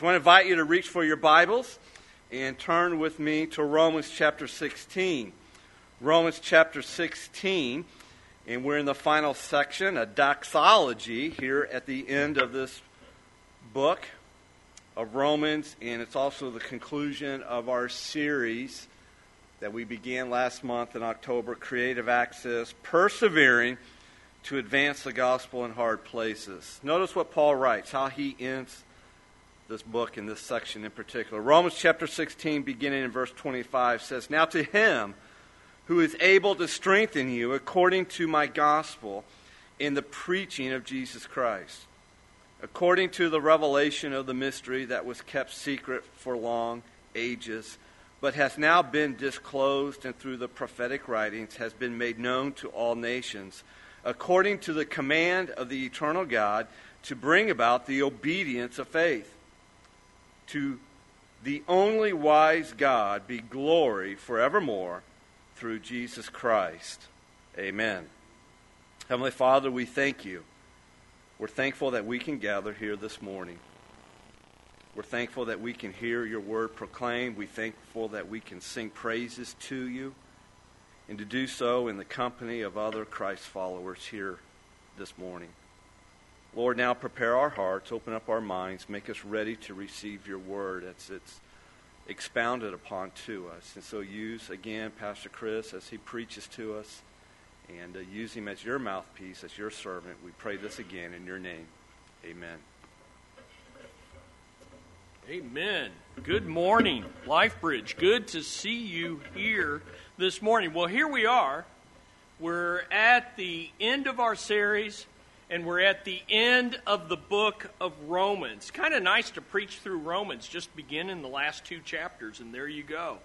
I want to invite you to reach for your Bibles and turn with me to Romans chapter 16. Romans chapter 16, and we're in the final section, a doxology here at the end of this book of Romans, and it's also the conclusion of our series that we began last month in October Creative Access, Persevering to Advance the Gospel in Hard Places. Notice what Paul writes, how he ends this book in this section in particular. Romans chapter 16, beginning in verse 25, says, Now to him who is able to strengthen you according to my gospel in the preaching of Jesus Christ, according to the revelation of the mystery that was kept secret for long ages, but has now been disclosed and through the prophetic writings has been made known to all nations, according to the command of the eternal God to bring about the obedience of faith to the only wise God be glory forevermore through Jesus Christ. Amen. Heavenly Father, we thank you. We're thankful that we can gather here this morning. We're thankful that we can hear your word proclaimed. We're thankful that we can sing praises to you and to do so in the company of other Christ followers here this morning. Lord, now prepare our hearts, open up our minds, make us ready to receive your word as it's expounded upon to us. And so use, again, Pastor Chris as he preaches to us, and uh, use him as your mouthpiece, as your servant. We pray this again in your name. Amen. Amen. Good morning, LifeBridge. Good to see you here this morning. Well, here we are. We're at the end of our series and we're at the end of the book of Romans. Kind of nice to preach through Romans, just begin in the last two chapters, and there you go.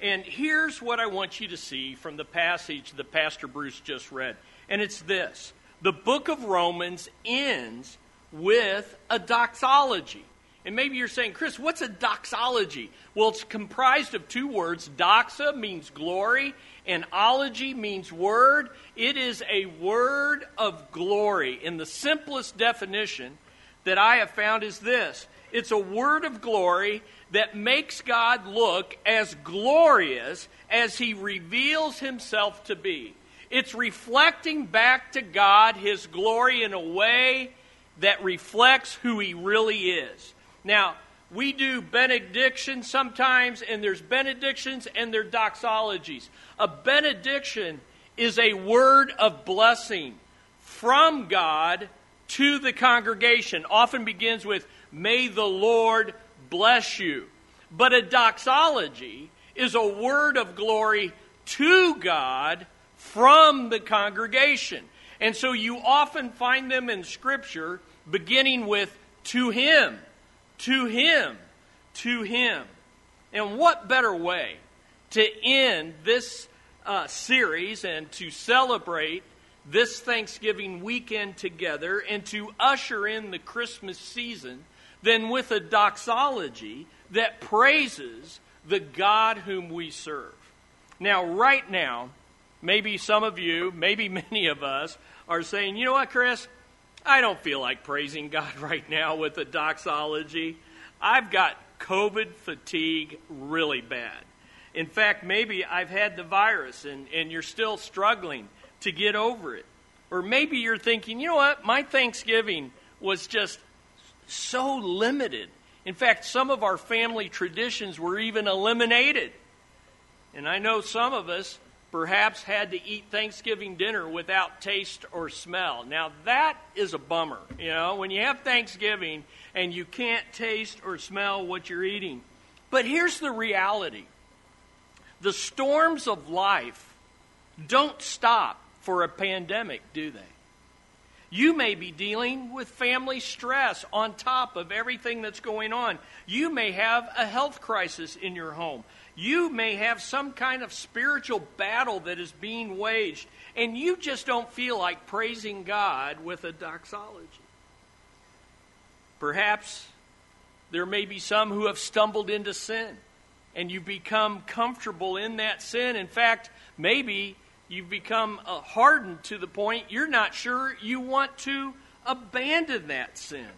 And here's what I want you to see from the passage that Pastor Bruce just read, and it's this the book of Romans ends with a doxology. And maybe you're saying, Chris, what's a doxology? Well, it's comprised of two words. Doxa means glory, and ology means word. It is a word of glory. In the simplest definition that I have found is this it's a word of glory that makes God look as glorious as he reveals himself to be. It's reflecting back to God his glory in a way that reflects who he really is. Now, we do benedictions sometimes, and there's benedictions and there's doxologies. A benediction is a word of blessing from God to the congregation. Often begins with, May the Lord bless you. But a doxology is a word of glory to God from the congregation. And so you often find them in Scripture beginning with, To Him to Him, to Him. And what better way to end this uh, series and to celebrate this Thanksgiving weekend together and to usher in the Christmas season than with a doxology that praises the God whom we serve. Now, right now, maybe some of you, maybe many of us, are saying, you know what, Chris? I don't feel like praising God right now with a doxology. I've got COVID fatigue really bad. In fact, maybe I've had the virus and, and you're still struggling to get over it. Or maybe you're thinking, you know what, my Thanksgiving was just so limited. In fact, some of our family traditions were even eliminated. And I know some of us perhaps had to eat Thanksgiving dinner without taste or smell. Now, that is a bummer. You know, when you have Thanksgiving and you can't taste or smell what you're eating. But here's the reality the storms of life don't stop for a pandemic, do they? You may be dealing with family stress on top of everything that's going on. You may have a health crisis in your home. You may have some kind of spiritual battle that is being waged, and you just don't feel like praising God with a doxology. Perhaps there may be some who have stumbled into sin, and you've become comfortable in that sin. In fact, maybe you've become uh, hardened to the point you're not sure you want to abandon that sin.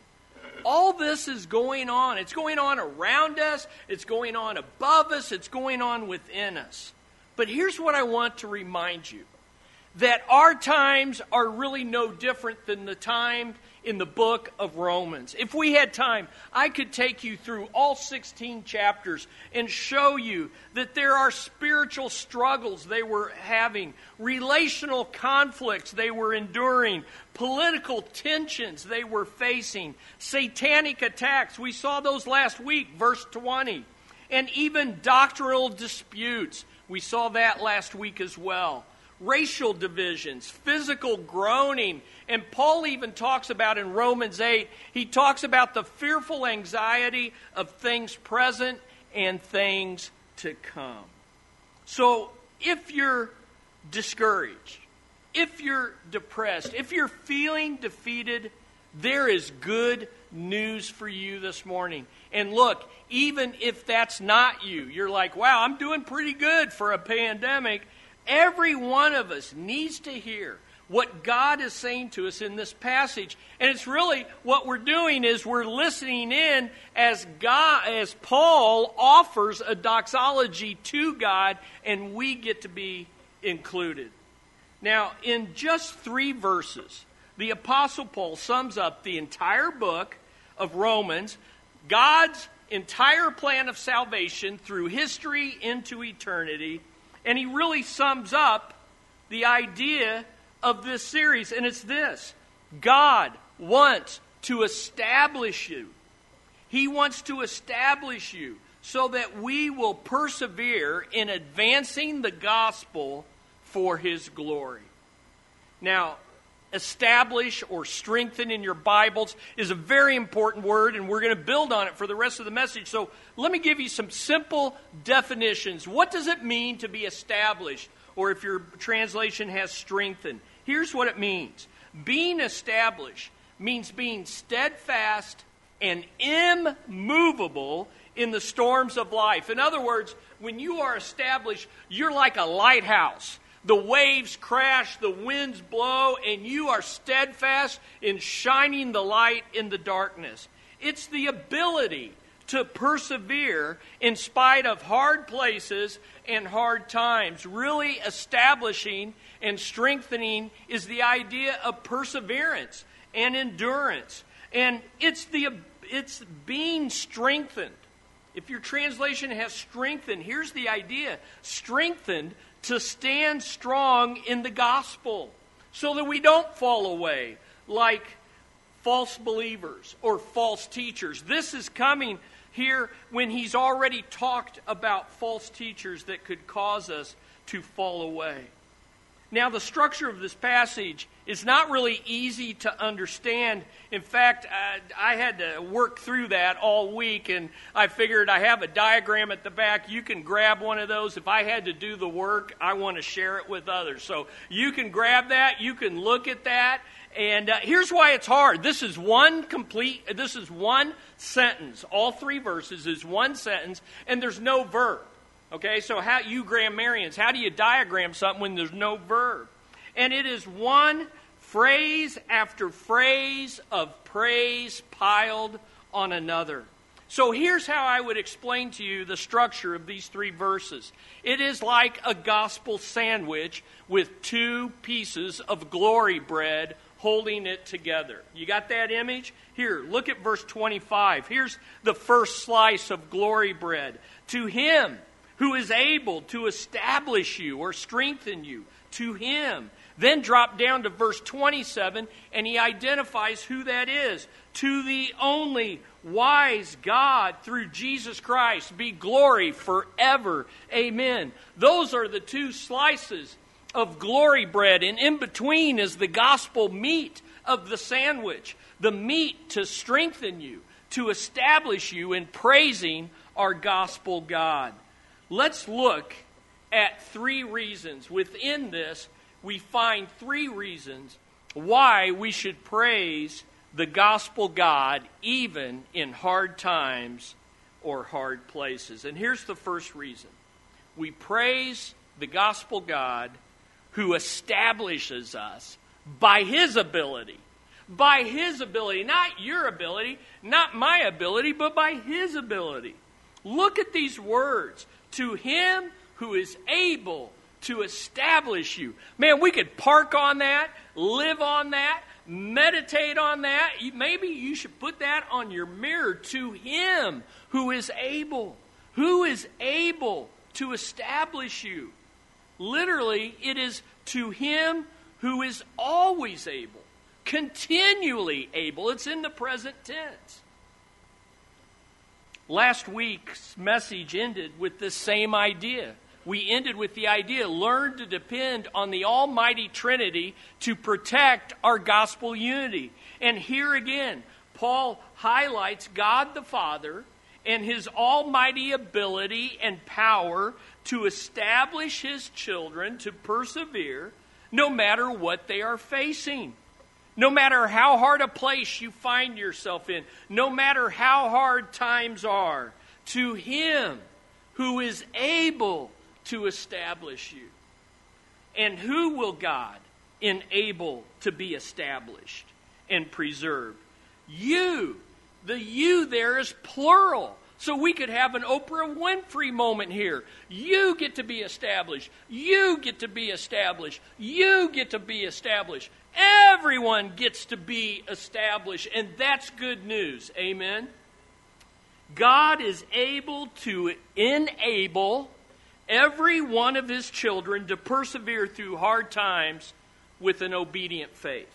All this is going on. It's going on around us, it's going on above us, it's going on within us. But here's what I want to remind you that our times are really no different than the time in the book of Romans. If we had time, I could take you through all 16 chapters and show you that there are spiritual struggles they were having, relational conflicts they were enduring, political tensions they were facing, satanic attacks. We saw those last week, verse 20, and even doctrinal disputes. We saw that last week as well racial divisions, physical groaning. And Paul even talks about in Romans 8, he talks about the fearful anxiety of things present and things to come. So if you're discouraged, if you're depressed, if you're feeling defeated, there is good news for you this morning. And look, even if that's not you, you're like, wow, I'm doing pretty good for a pandemic. Every one of us needs to hear what God is saying to us in this passage. And it's really what we're doing is we're listening in as God as Paul offers a doxology to God and we get to be included. Now, in just 3 verses, the apostle Paul sums up the entire book of Romans, God's entire plan of salvation through history into eternity and he really sums up the idea of this series, and it's this God wants to establish you. He wants to establish you so that we will persevere in advancing the gospel for his glory. Now, establish or strengthen in your Bibles is a very important word, and we're going to build on it for the rest of the message. So let me give you some simple definitions. What does it mean to be established, or if your translation has strengthened? Here's what it means being established means being steadfast and immovable in the storms of life. In other words, when you are established, you're like a lighthouse the waves crash, the winds blow, and you are steadfast in shining the light in the darkness. It's the ability to persevere in spite of hard places and hard times. Really establishing and strengthening is the idea of perseverance and endurance. And it's the it's being strengthened. If your translation has strengthened, here's the idea strengthened to stand strong in the gospel so that we don't fall away like false believers or false teachers. This is coming here when he's already talked about false teachers that could cause us to fall away. Now, the structure of this passage is not really easy to understand. In fact, I, I, had to work through that all week, and I figured I have a diagram at the back. You can grab one of those. If I had to do the work, I want to share it with others. So you can grab that, you can look at that. And uh, here's why it's hard. This is one complete, this is one sentence. All three verses is one sentence, and there's no verb. Okay, so how you grammarians, how do you diagram something when there's no verb? And it is one phrase after phrase of praise piled on another. So here's how I would explain to you the structure of these three verses. It is like a gospel sandwich with two pieces of glory bread holding it together. You got that image? Here, look at verse 25. Here's the first slice of glory bread. To him, who is able to establish you or strengthen you to him. Then drop down to verse 27 and he identifies who that is. To the only wise God through Jesus Christ be glory forever. Amen. Those are the two slices of glory bread, and in between is the gospel meat of the sandwich the meat to strengthen you, to establish you in praising our gospel God. Let's look at three reasons. Within this, we find three reasons why we should praise the gospel God even in hard times or hard places. And here's the first reason we praise the gospel God who establishes us by his ability, by His ability, not your ability, not my ability, but by His ability. Look at these words. To Him who is able to establish you. Man, we could park on that, live on that, meditate on that. Maybe you should put that on your mirror to Him who is able. Who is able to establish you? Literally, it is to Him who is always able, continually able. It's in the present tense. Last week's message ended with the same idea we ended with the idea learn to depend on the Almighty Trinity to protect our gospel unity. And here again, Paul highlights God the Father and his almighty ability and power to establish his children to persevere no matter what they are facing. No matter how hard a place you find yourself in, no matter how hard times are, to him who is able to establish you. And who will God enable to be established and preserved? You. The you there is plural. So we could have an Oprah Winfrey moment here. You get to be established. You get to be established. You get to be established. Everyone gets to be established. And that's good news. Amen. God is able to enable every one of his children to persevere through hard times with an obedient faith.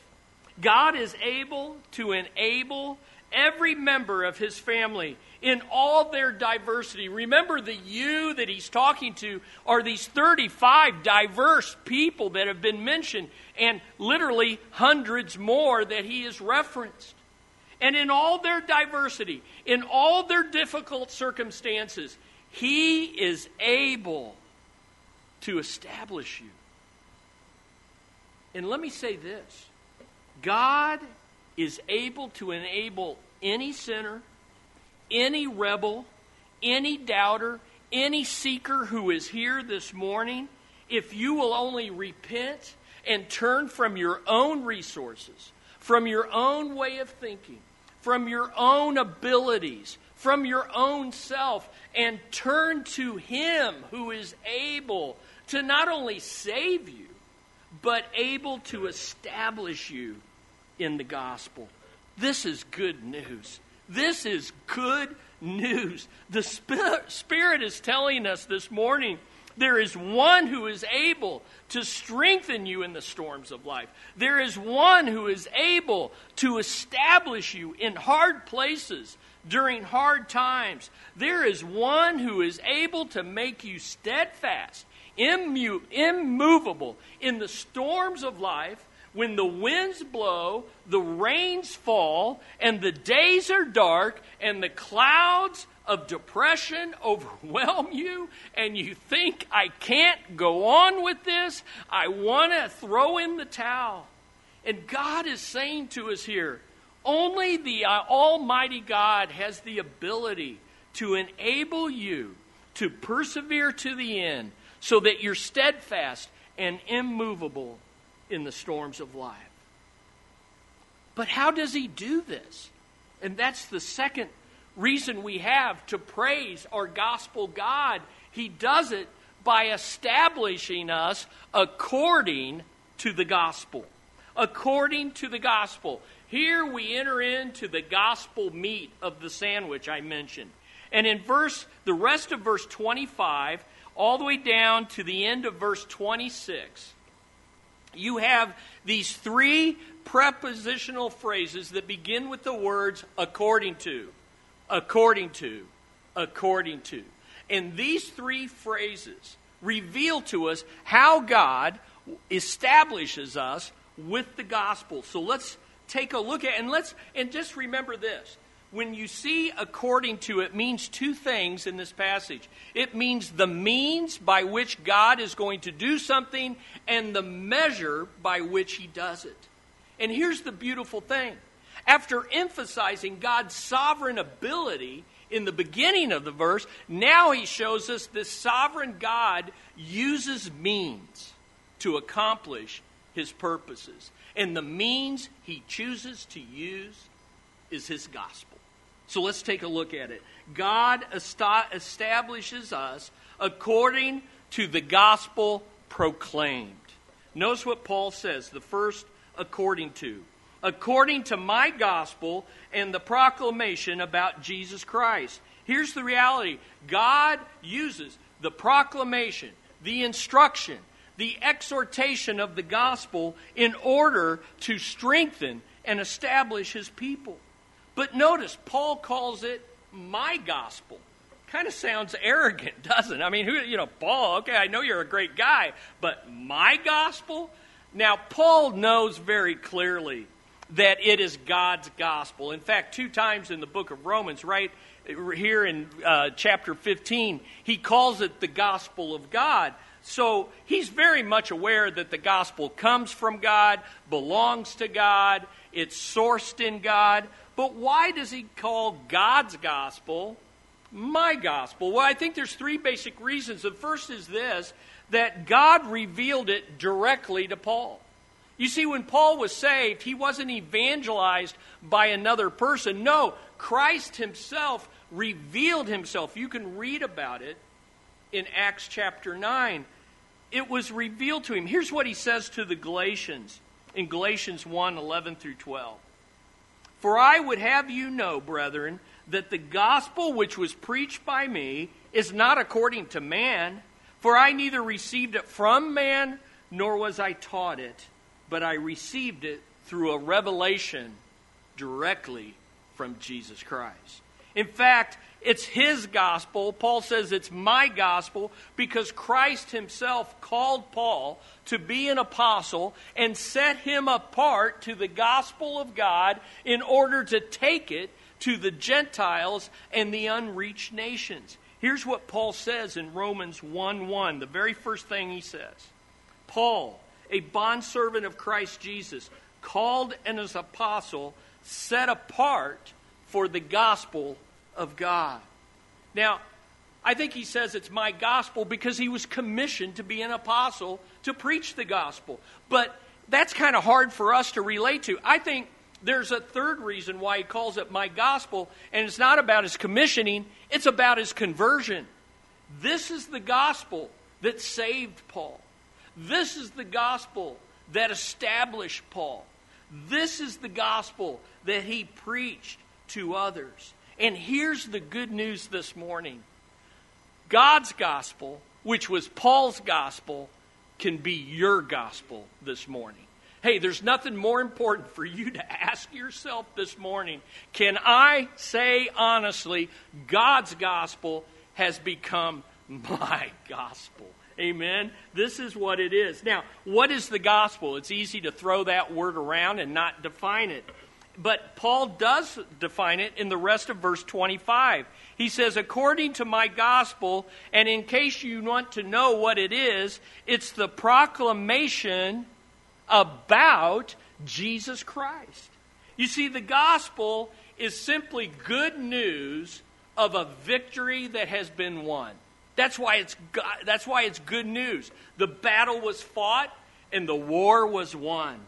God is able to enable every member of his family in all their diversity. Remember, the you that he's talking to are these 35 diverse people that have been mentioned, and literally hundreds more that he has referenced. And in all their diversity, in all their difficult circumstances, he is able to establish you. And let me say this God is able to enable any sinner, any rebel, any doubter, any seeker who is here this morning, if you will only repent and turn from your own resources, from your own way of thinking, from your own abilities, from your own self and turn to Him who is able to not only save you, but able to establish you in the gospel. This is good news. This is good news. The Spirit is telling us this morning there is one who is able to strengthen you in the storms of life. There is one who is able to establish you in hard places during hard times. There is one who is able to make you steadfast, immu- immovable in the storms of life. When the winds blow, the rains fall, and the days are dark, and the clouds of depression overwhelm you, and you think, I can't go on with this, I want to throw in the towel. And God is saying to us here, only the uh, Almighty God has the ability to enable you to persevere to the end so that you're steadfast and immovable in the storms of life. But how does he do this? And that's the second reason we have to praise our gospel God. He does it by establishing us according to the gospel. According to the gospel. Here we enter into the gospel meat of the sandwich I mentioned. And in verse the rest of verse 25 all the way down to the end of verse 26 you have these three prepositional phrases that begin with the words according to according to according to. And these three phrases reveal to us how God establishes us with the gospel. So let's take a look at and let's and just remember this. When you see according to it means two things in this passage. It means the means by which god is going to do something and the measure by which he does it. And here's the beautiful thing. After emphasizing god's sovereign ability in the beginning of the verse now he shows us this sovereign god uses means to accomplish his purposes And the means he chooses to use is his gospel. So let's take a look at it. God establishes us according to the gospel proclaimed. Notice what Paul says the first, according to. According to my gospel and the proclamation about Jesus Christ. Here's the reality God uses the proclamation, the instruction, the exhortation of the gospel in order to strengthen and establish his people. But notice, Paul calls it my gospel. Kind of sounds arrogant, doesn't it? I mean, who, you know, Paul, okay, I know you're a great guy, but my gospel? Now, Paul knows very clearly that it is God's gospel. In fact, two times in the book of Romans, right here in uh, chapter 15, he calls it the gospel of God. So he's very much aware that the gospel comes from God, belongs to God, it's sourced in God. But why does he call God's gospel my gospel? Well, I think there's three basic reasons. The first is this that God revealed it directly to Paul. You see, when Paul was saved, he wasn't evangelized by another person. No, Christ himself revealed himself. You can read about it in Acts chapter 9. It was revealed to him. Here's what he says to the Galatians in Galatians 1 11 through 12. For I would have you know, brethren, that the gospel which was preached by me is not according to man, for I neither received it from man nor was I taught it but I received it through a revelation directly from Jesus Christ. In fact, it's his gospel. Paul says it's my gospel because Christ himself called Paul to be an apostle and set him apart to the gospel of God in order to take it to the Gentiles and the unreached nations. Here's what Paul says in Romans 1 1, the very first thing he says Paul, a bondservant of Christ Jesus, called and as apostle, set apart for the gospel of God. Now, I think he says it's my gospel because he was commissioned to be an apostle to preach the gospel. But that's kind of hard for us to relate to. I think there's a third reason why he calls it my gospel, and it's not about his commissioning, it's about his conversion. This is the gospel that saved Paul. This is the gospel that established Paul. This is the gospel that he preached to others. And here's the good news this morning God's gospel, which was Paul's gospel, can be your gospel this morning. Hey, there's nothing more important for you to ask yourself this morning. Can I say honestly, God's gospel has become my gospel? Amen. This is what it is. Now, what is the gospel? It's easy to throw that word around and not define it. But Paul does define it in the rest of verse 25. He says, according to my gospel, and in case you want to know what it is, it's the proclamation about Jesus Christ. You see, the gospel is simply good news of a victory that has been won. That's why it's that's why it's good news. The battle was fought and the war was won.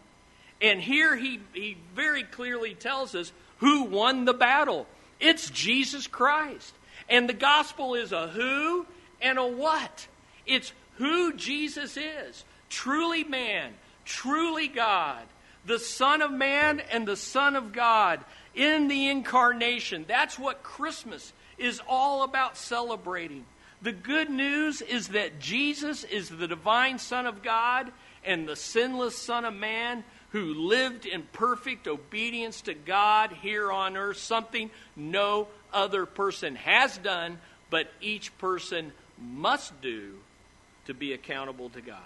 And here he, he very clearly tells us who won the battle. It's Jesus Christ. And the gospel is a who and a what. It's who Jesus is truly man, truly God, the Son of Man and the Son of God in the incarnation. That's what Christmas is all about celebrating. The good news is that Jesus is the divine Son of God and the sinless Son of Man who lived in perfect obedience to God here on earth, something no other person has done, but each person must do to be accountable to God.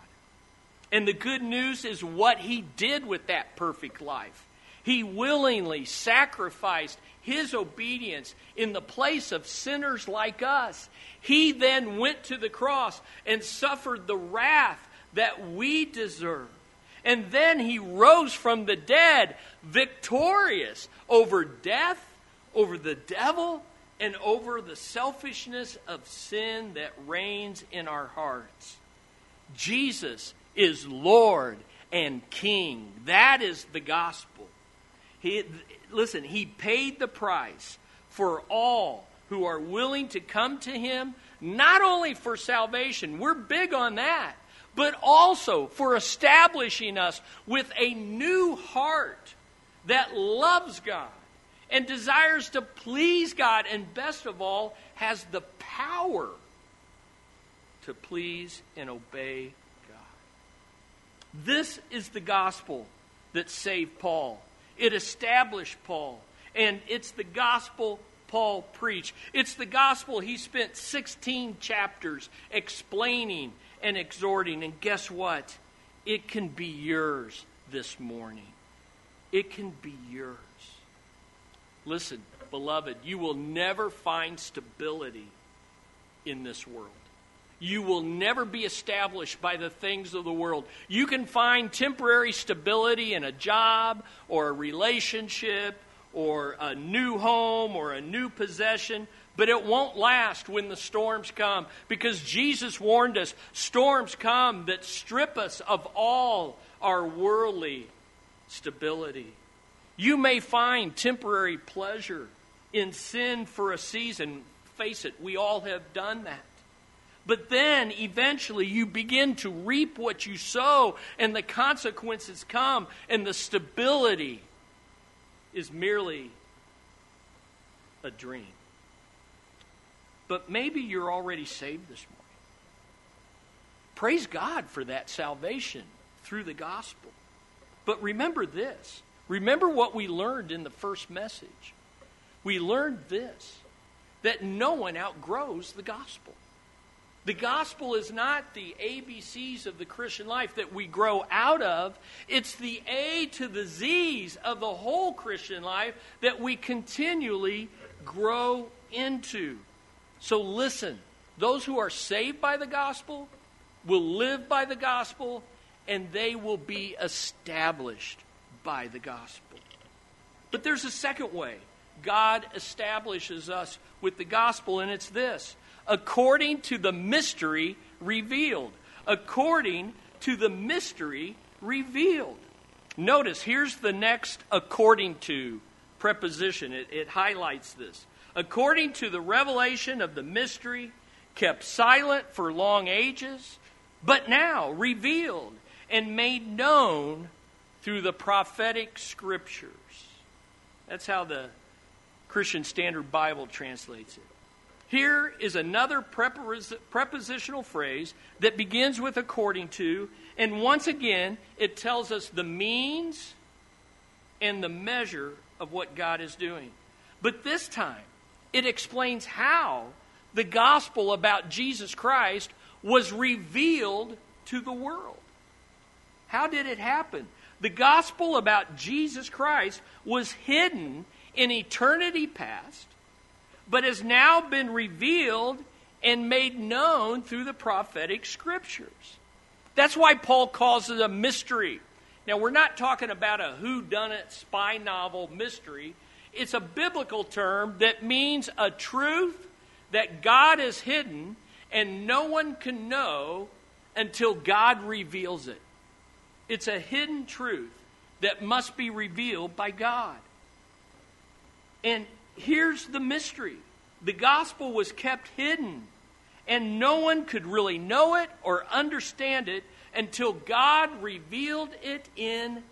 And the good news is what he did with that perfect life. He willingly sacrificed his obedience in the place of sinners like us. He then went to the cross and suffered the wrath that we deserve. And then he rose from the dead, victorious over death, over the devil, and over the selfishness of sin that reigns in our hearts. Jesus is Lord and king. That is the gospel. He, listen, he paid the price for all who are willing to come to him, not only for salvation, we're big on that, but also for establishing us with a new heart that loves God and desires to please God, and best of all, has the power to please and obey God. This is the gospel that saved Paul. It established Paul. And it's the gospel Paul preached. It's the gospel he spent 16 chapters explaining and exhorting. And guess what? It can be yours this morning. It can be yours. Listen, beloved, you will never find stability in this world. You will never be established by the things of the world. You can find temporary stability in a job or a relationship or a new home or a new possession, but it won't last when the storms come because Jesus warned us storms come that strip us of all our worldly stability. You may find temporary pleasure in sin for a season. Face it, we all have done that. But then eventually you begin to reap what you sow, and the consequences come, and the stability is merely a dream. But maybe you're already saved this morning. Praise God for that salvation through the gospel. But remember this remember what we learned in the first message. We learned this that no one outgrows the gospel. The gospel is not the ABCs of the Christian life that we grow out of. It's the A to the Z's of the whole Christian life that we continually grow into. So listen, those who are saved by the gospel will live by the gospel and they will be established by the gospel. But there's a second way God establishes us with the gospel, and it's this according to the mystery revealed. According to the mystery revealed. Notice, here's the next according to preposition. It, it, highlights this. According to the revelation of the mystery, kept silent for long ages, but now revealed and made known through the prophetic scriptures. That's how the Christian Standard Bible translates it. Here is another prepositional phrase that begins with according to, and once again, it tells us the means and the measure of what God is doing. But this time, it explains how the gospel about Jesus Christ was revealed to the world. How did it happen? The gospel about Jesus Christ was hidden in eternity past but has now been revealed and made known through the prophetic scriptures. That's why Paul calls it a mystery. Now, we're not talking about a who-done-it spy novel mystery. It's a biblical term that means a truth that God has hidden and no one can know until God reveals it. It's a hidden truth that must be revealed by God. And here's the mystery the gospel was kept hidden, and no one could really know it or understand it until God revealed it in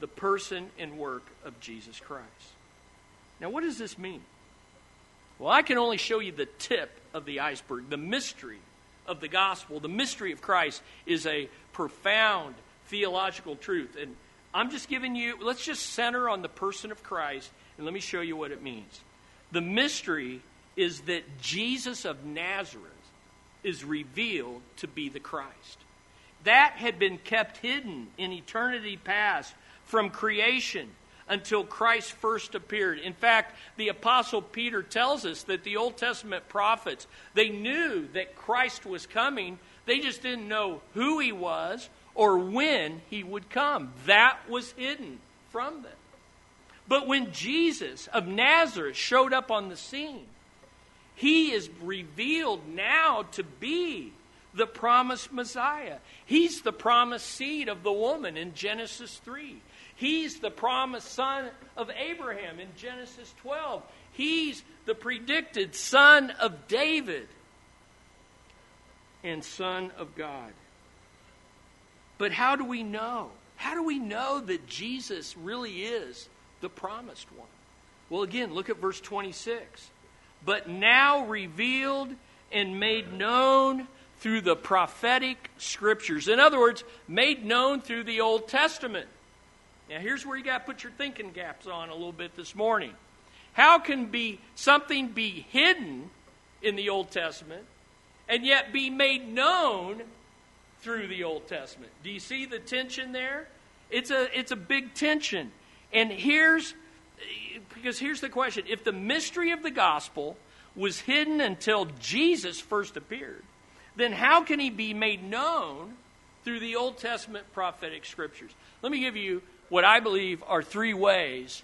the person and work of Jesus Christ. Now, what does this mean? Well, I can only show you the tip of the iceberg. The mystery of the gospel, the mystery of Christ, is a profound theological truth. And I'm just giving you, let's just center on the person of Christ, and let me show you what it means. The mystery is that Jesus of Nazareth is revealed to be the Christ. That had been kept hidden in eternity past from creation until Christ first appeared. In fact, the apostle Peter tells us that the Old Testament prophets, they knew that Christ was coming, they just didn't know who he was or when he would come. That was hidden from them. But when Jesus of Nazareth showed up on the scene, he is revealed now to be the promised Messiah. He's the promised seed of the woman in Genesis 3. He's the promised son of Abraham in Genesis 12. He's the predicted son of David and son of God. But how do we know? How do we know that Jesus really is the promised one? Well, again, look at verse 26. But now revealed and made known through the prophetic scriptures. In other words, made known through the Old Testament. Now, here's where you got to put your thinking gaps on a little bit this morning. How can be something be hidden in the Old Testament and yet be made known through the Old Testament? Do you see the tension there? It's a it's a big tension. And here's because here's the question. If the mystery of the gospel was hidden until Jesus first appeared, then how can he be made known through the Old Testament prophetic scriptures? Let me give you what I believe are three ways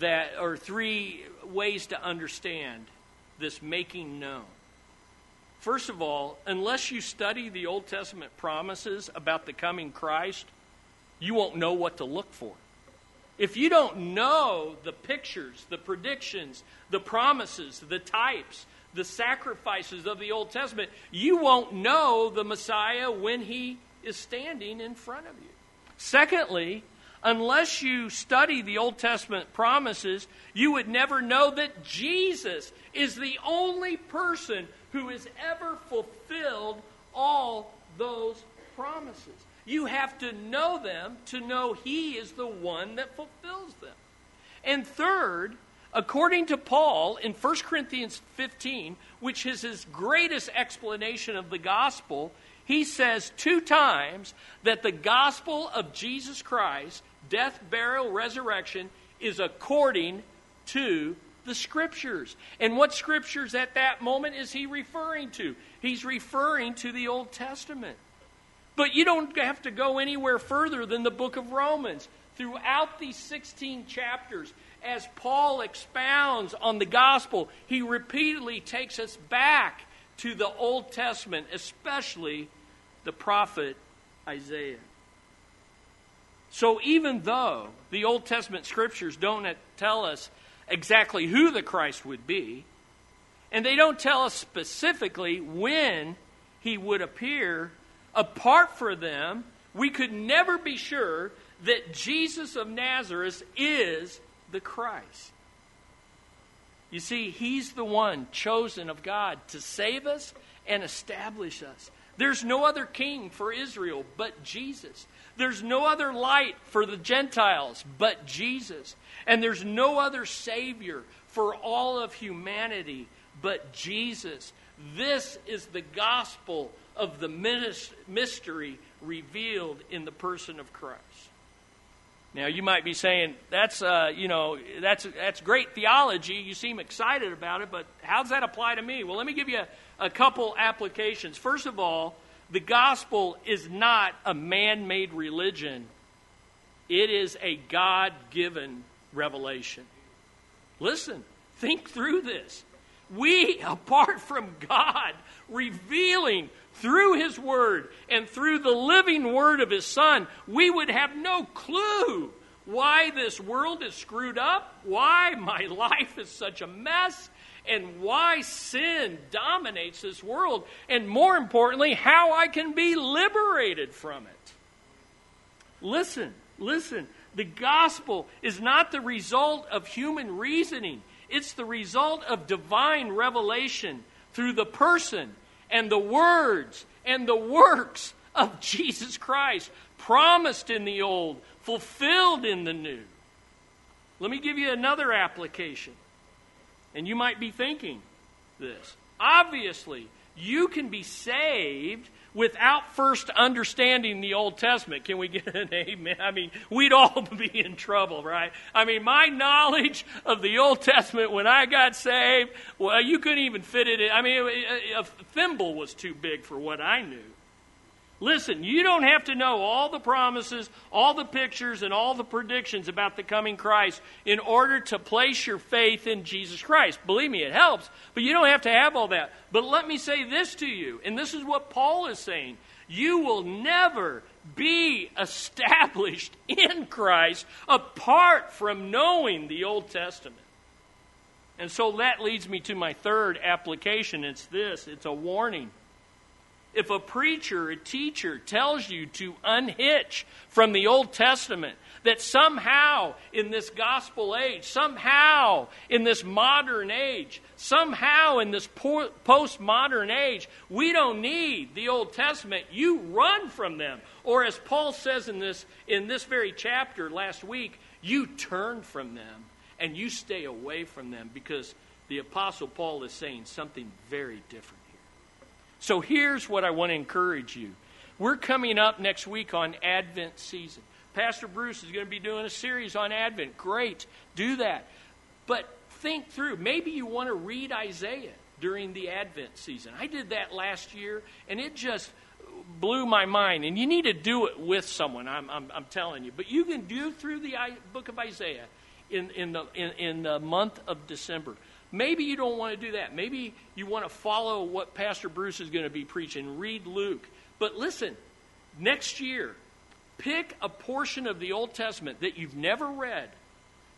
that or three ways to understand this making known. First of all, unless you study the Old Testament promises about the coming Christ, you won't know what to look for. If you don't know the pictures, the predictions, the promises, the types, the sacrifices of the Old Testament, you won't know the Messiah when he is standing in front of you. Secondly, unless you study the Old Testament promises, you would never know that Jesus is the only person who has ever fulfilled all those promises. You have to know them to know He is the one that fulfills them. And third, according to Paul in 1 Corinthians 15, which is his greatest explanation of the gospel, he says two times that the gospel of Jesus Christ, death, burial, resurrection, is according to the scriptures. And what scriptures at that moment is he referring to? He's referring to the Old Testament. But you don't have to go anywhere further than the book of Romans. Throughout these 16 chapters, as Paul expounds on the gospel, he repeatedly takes us back to the Old Testament, especially the prophet Isaiah. So, even though the Old Testament scriptures don't tell us exactly who the Christ would be, and they don't tell us specifically when he would appear apart from them, we could never be sure that Jesus of Nazareth is the Christ. You see, He's the one chosen of God to save us and establish us. There's no other king for Israel but Jesus. There's no other light for the Gentiles but Jesus. And there's no other Savior for all of humanity but Jesus. This is the gospel of the mystery revealed in the person of Christ. Now you might be saying that's uh, you know that's that's great theology. You seem excited about it, but how does that apply to me? Well, let me give you a, a couple applications. First of all, the gospel is not a man-made religion. It is a God-given revelation. Listen, think through this. We, apart from God revealing through His Word and through the living Word of His Son, we would have no clue why this world is screwed up, why my life is such a mess, and why sin dominates this world, and more importantly, how I can be liberated from it. Listen, listen. The gospel is not the result of human reasoning, it's the result of divine revelation through the person and the words and the works of Jesus Christ, promised in the old, fulfilled in the new. Let me give you another application. And you might be thinking this. Obviously, you can be saved without first understanding the Old Testament. Can we get an amen? I mean, we'd all be in trouble, right? I mean, my knowledge of the Old Testament when I got saved, well, you couldn't even fit it in. I mean, a thimble was too big for what I knew. Listen, you don't have to know all the promises, all the pictures, and all the predictions about the coming Christ in order to place your faith in Jesus Christ. Believe me, it helps, but you don't have to have all that. But let me say this to you, and this is what Paul is saying you will never be established in Christ apart from knowing the Old Testament. And so that leads me to my third application. It's this it's a warning. If a preacher, a teacher tells you to unhitch from the Old Testament, that somehow in this gospel age, somehow in this modern age, somehow in this postmodern age, we don't need the Old Testament, you run from them. Or as Paul says in this, in this very chapter last week, you turn from them and you stay away from them because the Apostle Paul is saying something very different. So here's what I want to encourage you. We're coming up next week on Advent season. Pastor Bruce is going to be doing a series on Advent. Great, do that. But think through. Maybe you want to read Isaiah during the Advent season. I did that last year, and it just blew my mind. And you need to do it with someone, I'm, I'm, I'm telling you. But you can do through the book of Isaiah in, in, the, in, in the month of December. Maybe you don't want to do that. Maybe you want to follow what Pastor Bruce is going to be preaching. Read Luke. But listen, next year, pick a portion of the Old Testament that you've never read,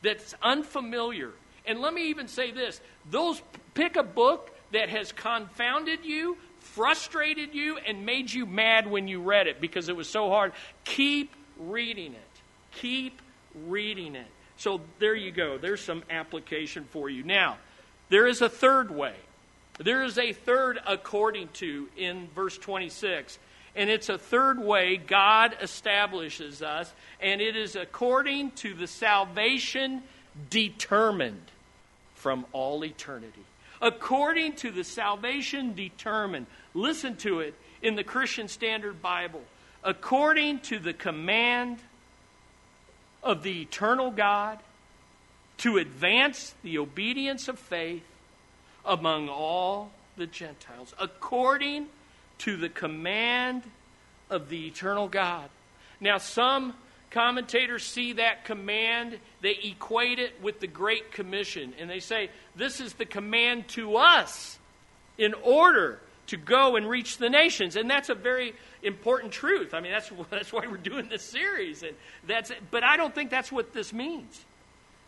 that's unfamiliar. And let me even say this those pick a book that has confounded you, frustrated you, and made you mad when you read it because it was so hard. Keep reading it. Keep reading it. So there you go. There's some application for you. Now, there is a third way. There is a third according to in verse 26. And it's a third way God establishes us, and it is according to the salvation determined from all eternity. According to the salvation determined. Listen to it in the Christian Standard Bible. According to the command of the eternal God to advance the obedience of faith among all the Gentiles, according to the command of the eternal God. Now, some commentators see that command, they equate it with the Great Commission, and they say this is the command to us in order to go and reach the nations. And that's a very important truth. I mean, that's, that's why we're doing this series. And that's, but I don't think that's what this means.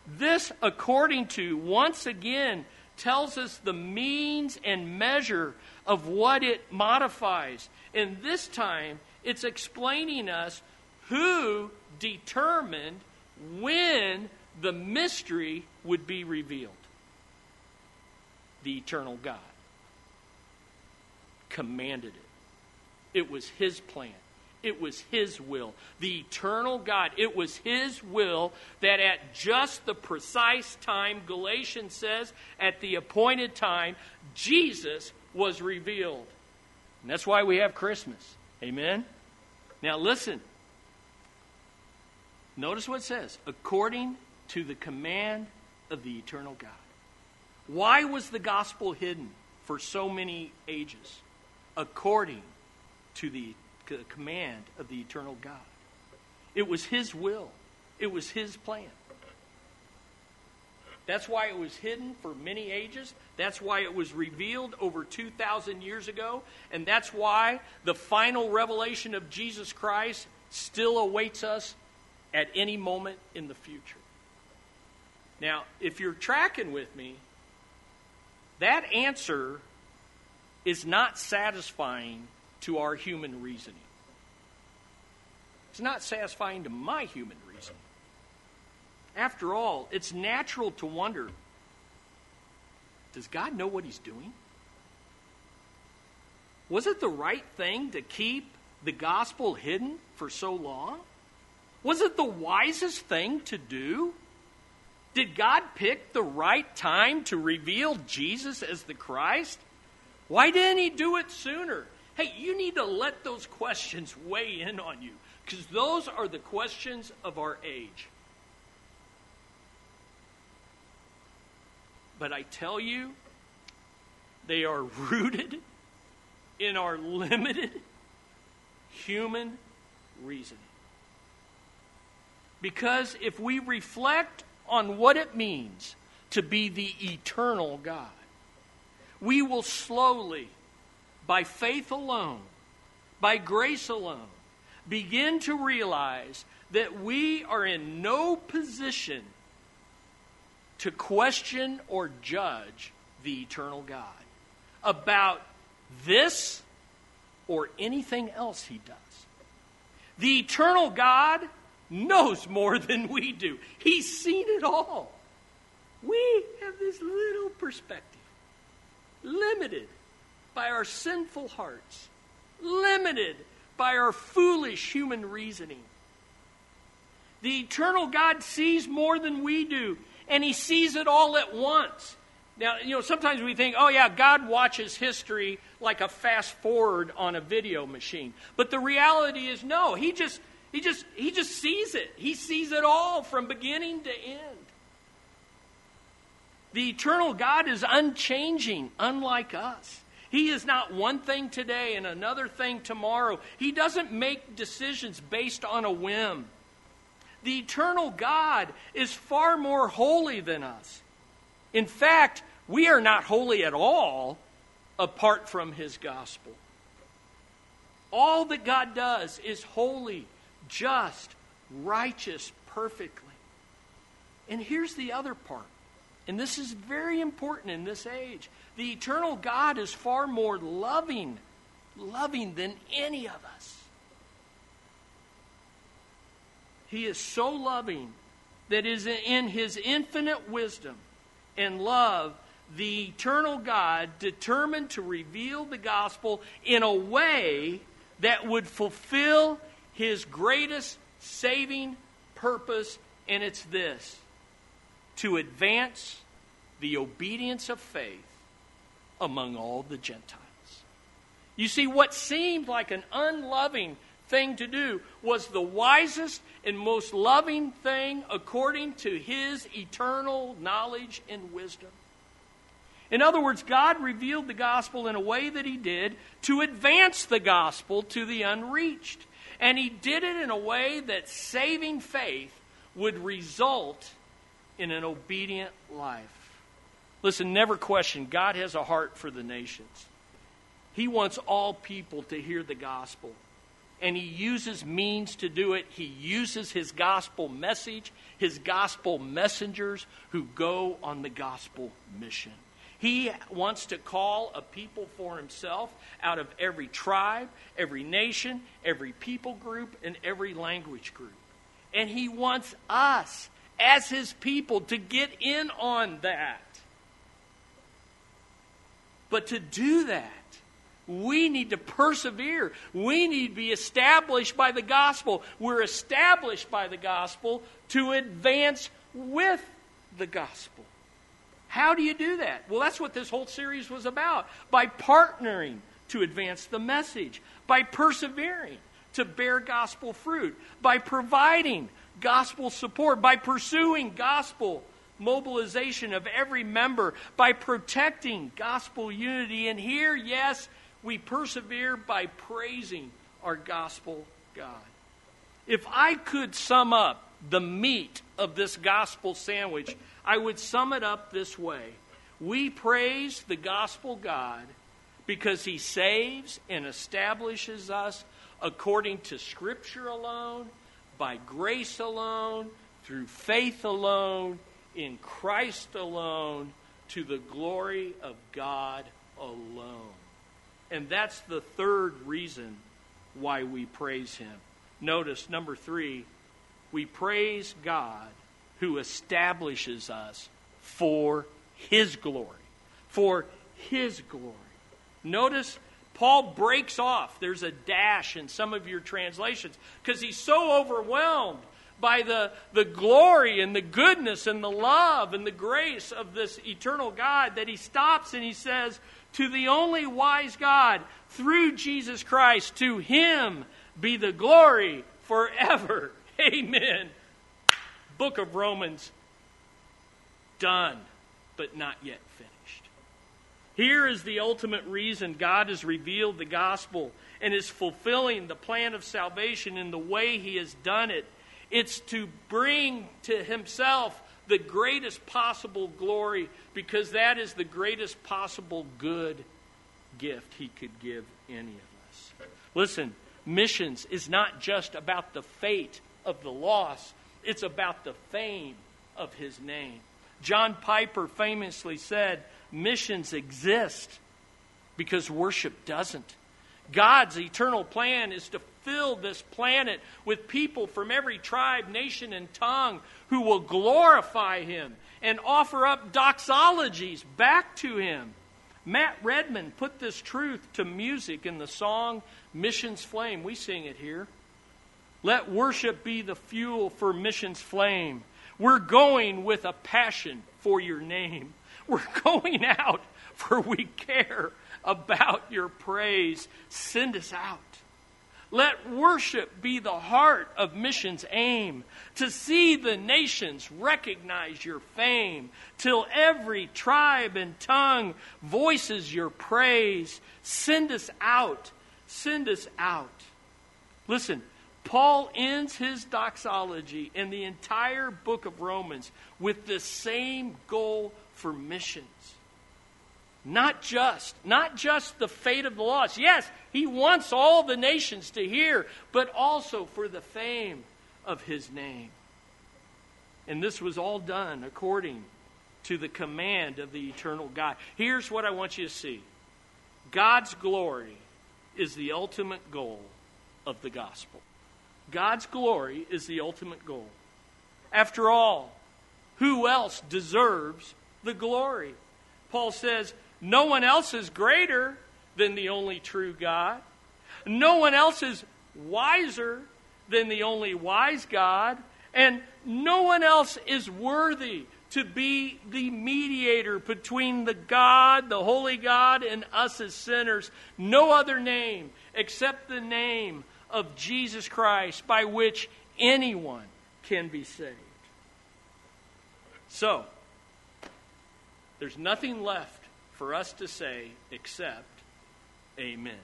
This, according to, once again, tells us the means and measure of what it modifies. And this time, it's explaining us who determined when the mystery would be revealed. The eternal God commanded it, it was His plan. It was His will. The eternal God, it was His will that at just the precise time, Galatians says, at the appointed time, Jesus was revealed. And that's why we have Christmas. Amen? Now listen. Notice what it says according to the command of the eternal God. Why was the gospel hidden for so many ages? According to the command of the eternal God. It was His will, it was His plan. That's why it was hidden for many ages. That's why it was revealed over 2,000 years ago. And that's why the final revelation of Jesus Christ still awaits us at any moment in the future. Now, if you're tracking with me, that answer is not satisfying to our human reasoning. It's not satisfying to my human reason. After all, it's natural to wonder does God know what He's doing? Was it the right thing to keep the gospel hidden for so long? Was it the wisest thing to do? Did God pick the right time to reveal Jesus as the Christ? Why didn't He do it sooner? Hey, you need to let those questions weigh in on you because those are the questions of our age. But I tell you, they are rooted in our limited human reasoning. Because if we reflect on what it means to be the eternal God, we will slowly, by faith alone, by grace alone, begin to realize that we are in no position to question or judge the eternal God about this or anything else he does. The eternal God knows more than we do, He's seen it all. We have this little perspective, limited by our sinful hearts, limited by our foolish human reasoning. The eternal God sees more than we do, and He sees it all at once. Now, you know, sometimes we think, oh, yeah, God watches history like a fast forward on a video machine. But the reality is, no, He just. He just, he just sees it. He sees it all from beginning to end. The eternal God is unchanging, unlike us. He is not one thing today and another thing tomorrow. He doesn't make decisions based on a whim. The eternal God is far more holy than us. In fact, we are not holy at all apart from His gospel. All that God does is holy, just, righteous, perfectly. And here's the other part, and this is very important in this age. The eternal God is far more loving, loving than any of us. He is so loving that is in his infinite wisdom and love the eternal God determined to reveal the gospel in a way that would fulfill his greatest saving purpose, and it's this to advance the obedience of faith among all the Gentiles. You see, what seemed like an unloving thing to do was the wisest and most loving thing according to his eternal knowledge and wisdom. In other words, God revealed the gospel in a way that he did to advance the gospel to the unreached. And he did it in a way that saving faith would result in an obedient life. Listen, never question God has a heart for the nations. He wants all people to hear the gospel. And he uses means to do it. He uses his gospel message, his gospel messengers who go on the gospel mission. He wants to call a people for himself out of every tribe, every nation, every people group, and every language group. And he wants us, as his people, to get in on that. But to do that, we need to persevere. We need to be established by the gospel. We're established by the gospel to advance with the gospel. How do you do that? Well, that's what this whole series was about. By partnering to advance the message, by persevering to bear gospel fruit, by providing gospel support, by pursuing gospel mobilization of every member, by protecting gospel unity. And here, yes, we persevere by praising our gospel God. If I could sum up the meat of this gospel sandwich, I would sum it up this way We praise the gospel God because he saves and establishes us according to Scripture alone, by grace alone, through faith alone, in Christ alone, to the glory of God alone. And that's the third reason why we praise him. Notice, number three, we praise God who establishes us for his glory. For his glory. Notice Paul breaks off. There's a dash in some of your translations because he's so overwhelmed by the, the glory and the goodness and the love and the grace of this eternal God that he stops and he says, To the only wise God, through Jesus Christ, to him be the glory forever. Amen book of Romans done, but not yet finished. Here is the ultimate reason God has revealed the gospel and is fulfilling the plan of salvation in the way He has done it. It's to bring to Himself the greatest possible glory because that is the greatest possible good gift He could give any of us. Listen, missions is not just about the fate of the lost, it's about the fame of His name. John Piper famously said, Missions exist because worship doesn't. God's eternal plan is to fill this planet with people from every tribe, nation, and tongue who will glorify Him and offer up doxologies back to Him. Matt Redman put this truth to music in the song Missions Flame. We sing it here. Let worship be the fuel for missions flame. We're going with a passion for your name. We're going out for we care about your praise. Send us out. Let worship be the heart of mission's aim, to see the nations recognize your fame, till every tribe and tongue voices your praise. Send us out. Send us out. Listen, Paul ends his doxology in the entire book of Romans with the same goal for missions. Not just, not just the fate of the lost. Yes, he wants all the nations to hear, but also for the fame of his name. And this was all done according to the command of the eternal God. Here's what I want you to see God's glory is the ultimate goal of the gospel. God's glory is the ultimate goal. After all, who else deserves the glory? Paul says, No one else is greater than the only true God. No one else is wiser than the only wise God. And no one else is worthy to be the mediator between the God, the holy God, and us as sinners. No other name except the name of Jesus Christ by which anyone can be saved. So, there's nothing left for us to say except Amen.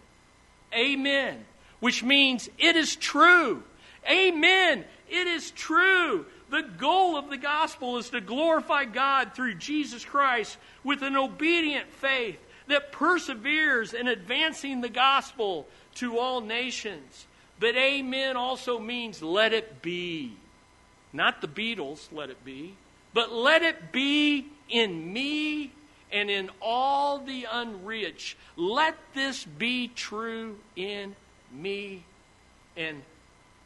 Amen, which means it is true. Amen, it is true. The goal of the gospel is to glorify God through Jesus Christ with an obedient faith that perseveres in advancing the gospel to all nations. But amen also means let it be. Not the Beatles, let it be, but let it be in me and in all the unreached. Let this be true in me and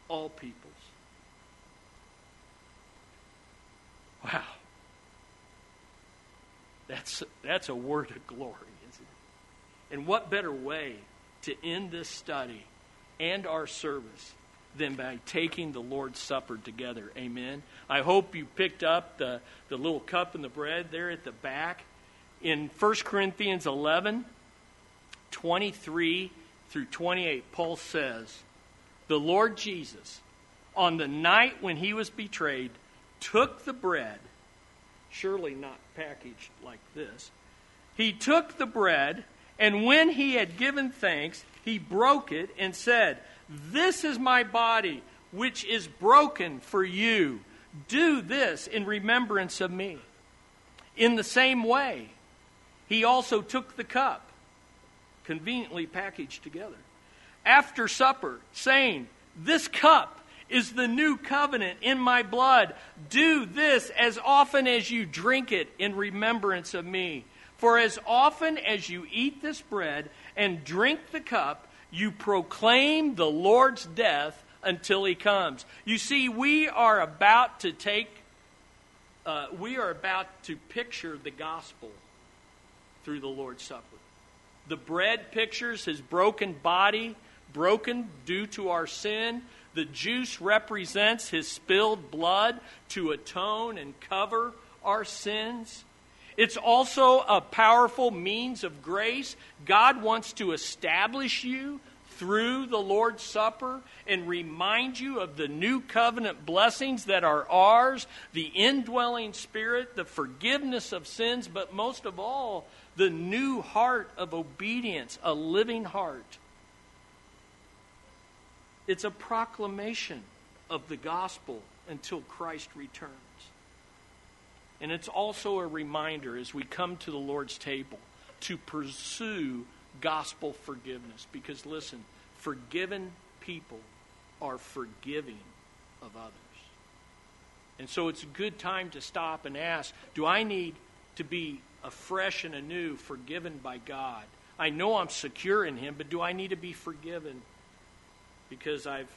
all peoples. Wow. That's, that's a word of glory, isn't it? And what better way to end this study and our service than by taking the Lord's Supper together. Amen. I hope you picked up the, the little cup and the bread there at the back. In 1 Corinthians 11, 23 through 28, Paul says, The Lord Jesus, on the night when he was betrayed, took the bread, surely not packaged like this. He took the bread, and when he had given thanks, he broke it and said, This is my body, which is broken for you. Do this in remembrance of me. In the same way, he also took the cup, conveniently packaged together, after supper, saying, This cup is the new covenant in my blood. Do this as often as you drink it in remembrance of me. For as often as you eat this bread and drink the cup, you proclaim the Lord's death until he comes. You see, we are about to take, uh, we are about to picture the gospel through the Lord's Supper. The bread pictures his broken body, broken due to our sin. The juice represents his spilled blood to atone and cover our sins. It's also a powerful means of grace. God wants to establish you through the Lord's Supper and remind you of the new covenant blessings that are ours, the indwelling spirit, the forgiveness of sins, but most of all, the new heart of obedience, a living heart. It's a proclamation of the gospel until Christ returns. And it's also a reminder as we come to the Lord's table to pursue gospel forgiveness. Because listen, forgiven people are forgiving of others. And so it's a good time to stop and ask Do I need to be afresh and anew forgiven by God? I know I'm secure in Him, but do I need to be forgiven because I've,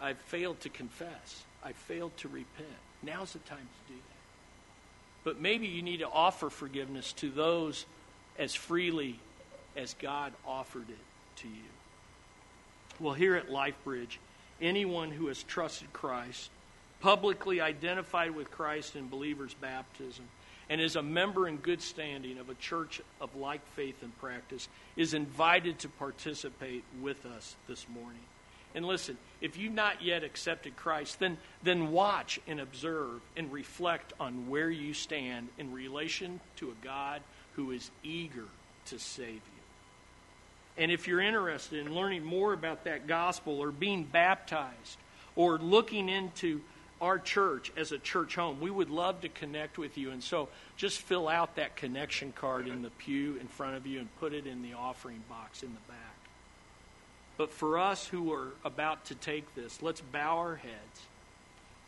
I've failed to confess? I've failed to repent. Now's the time to do that. But maybe you need to offer forgiveness to those as freely as God offered it to you. Well, here at LifeBridge, anyone who has trusted Christ, publicly identified with Christ in believer's baptism, and is a member in good standing of a church of like faith and practice is invited to participate with us this morning. And listen, if you've not yet accepted Christ, then, then watch and observe and reflect on where you stand in relation to a God who is eager to save you. And if you're interested in learning more about that gospel or being baptized or looking into our church as a church home, we would love to connect with you. And so just fill out that connection card in the pew in front of you and put it in the offering box in the back. But for us who are about to take this, let's bow our heads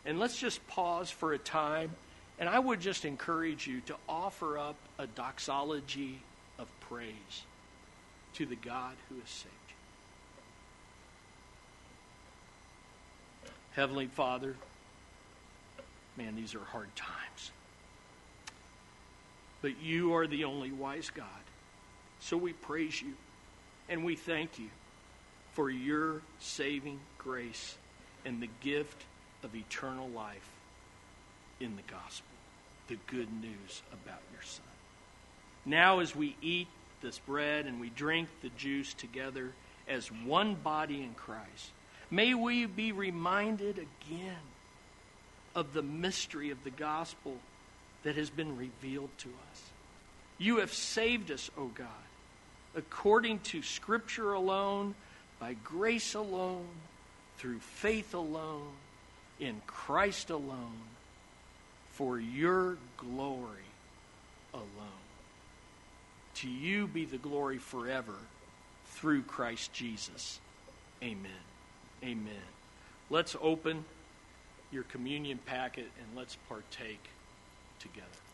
and let's just pause for a time. And I would just encourage you to offer up a doxology of praise to the God who has saved you. Heavenly Father, man, these are hard times. But you are the only wise God. So we praise you and we thank you for your saving grace and the gift of eternal life in the gospel, the good news about your Son. Now, as we eat this bread and we drink the juice together as one body in Christ, may we be reminded again of the mystery of the gospel that has been revealed to us. You have saved us, O God, according to Scripture alone by grace alone, through faith alone, in Christ alone, for your glory alone. To you be the glory forever through Christ Jesus. Amen. Amen. Let's open your communion packet and let's partake together.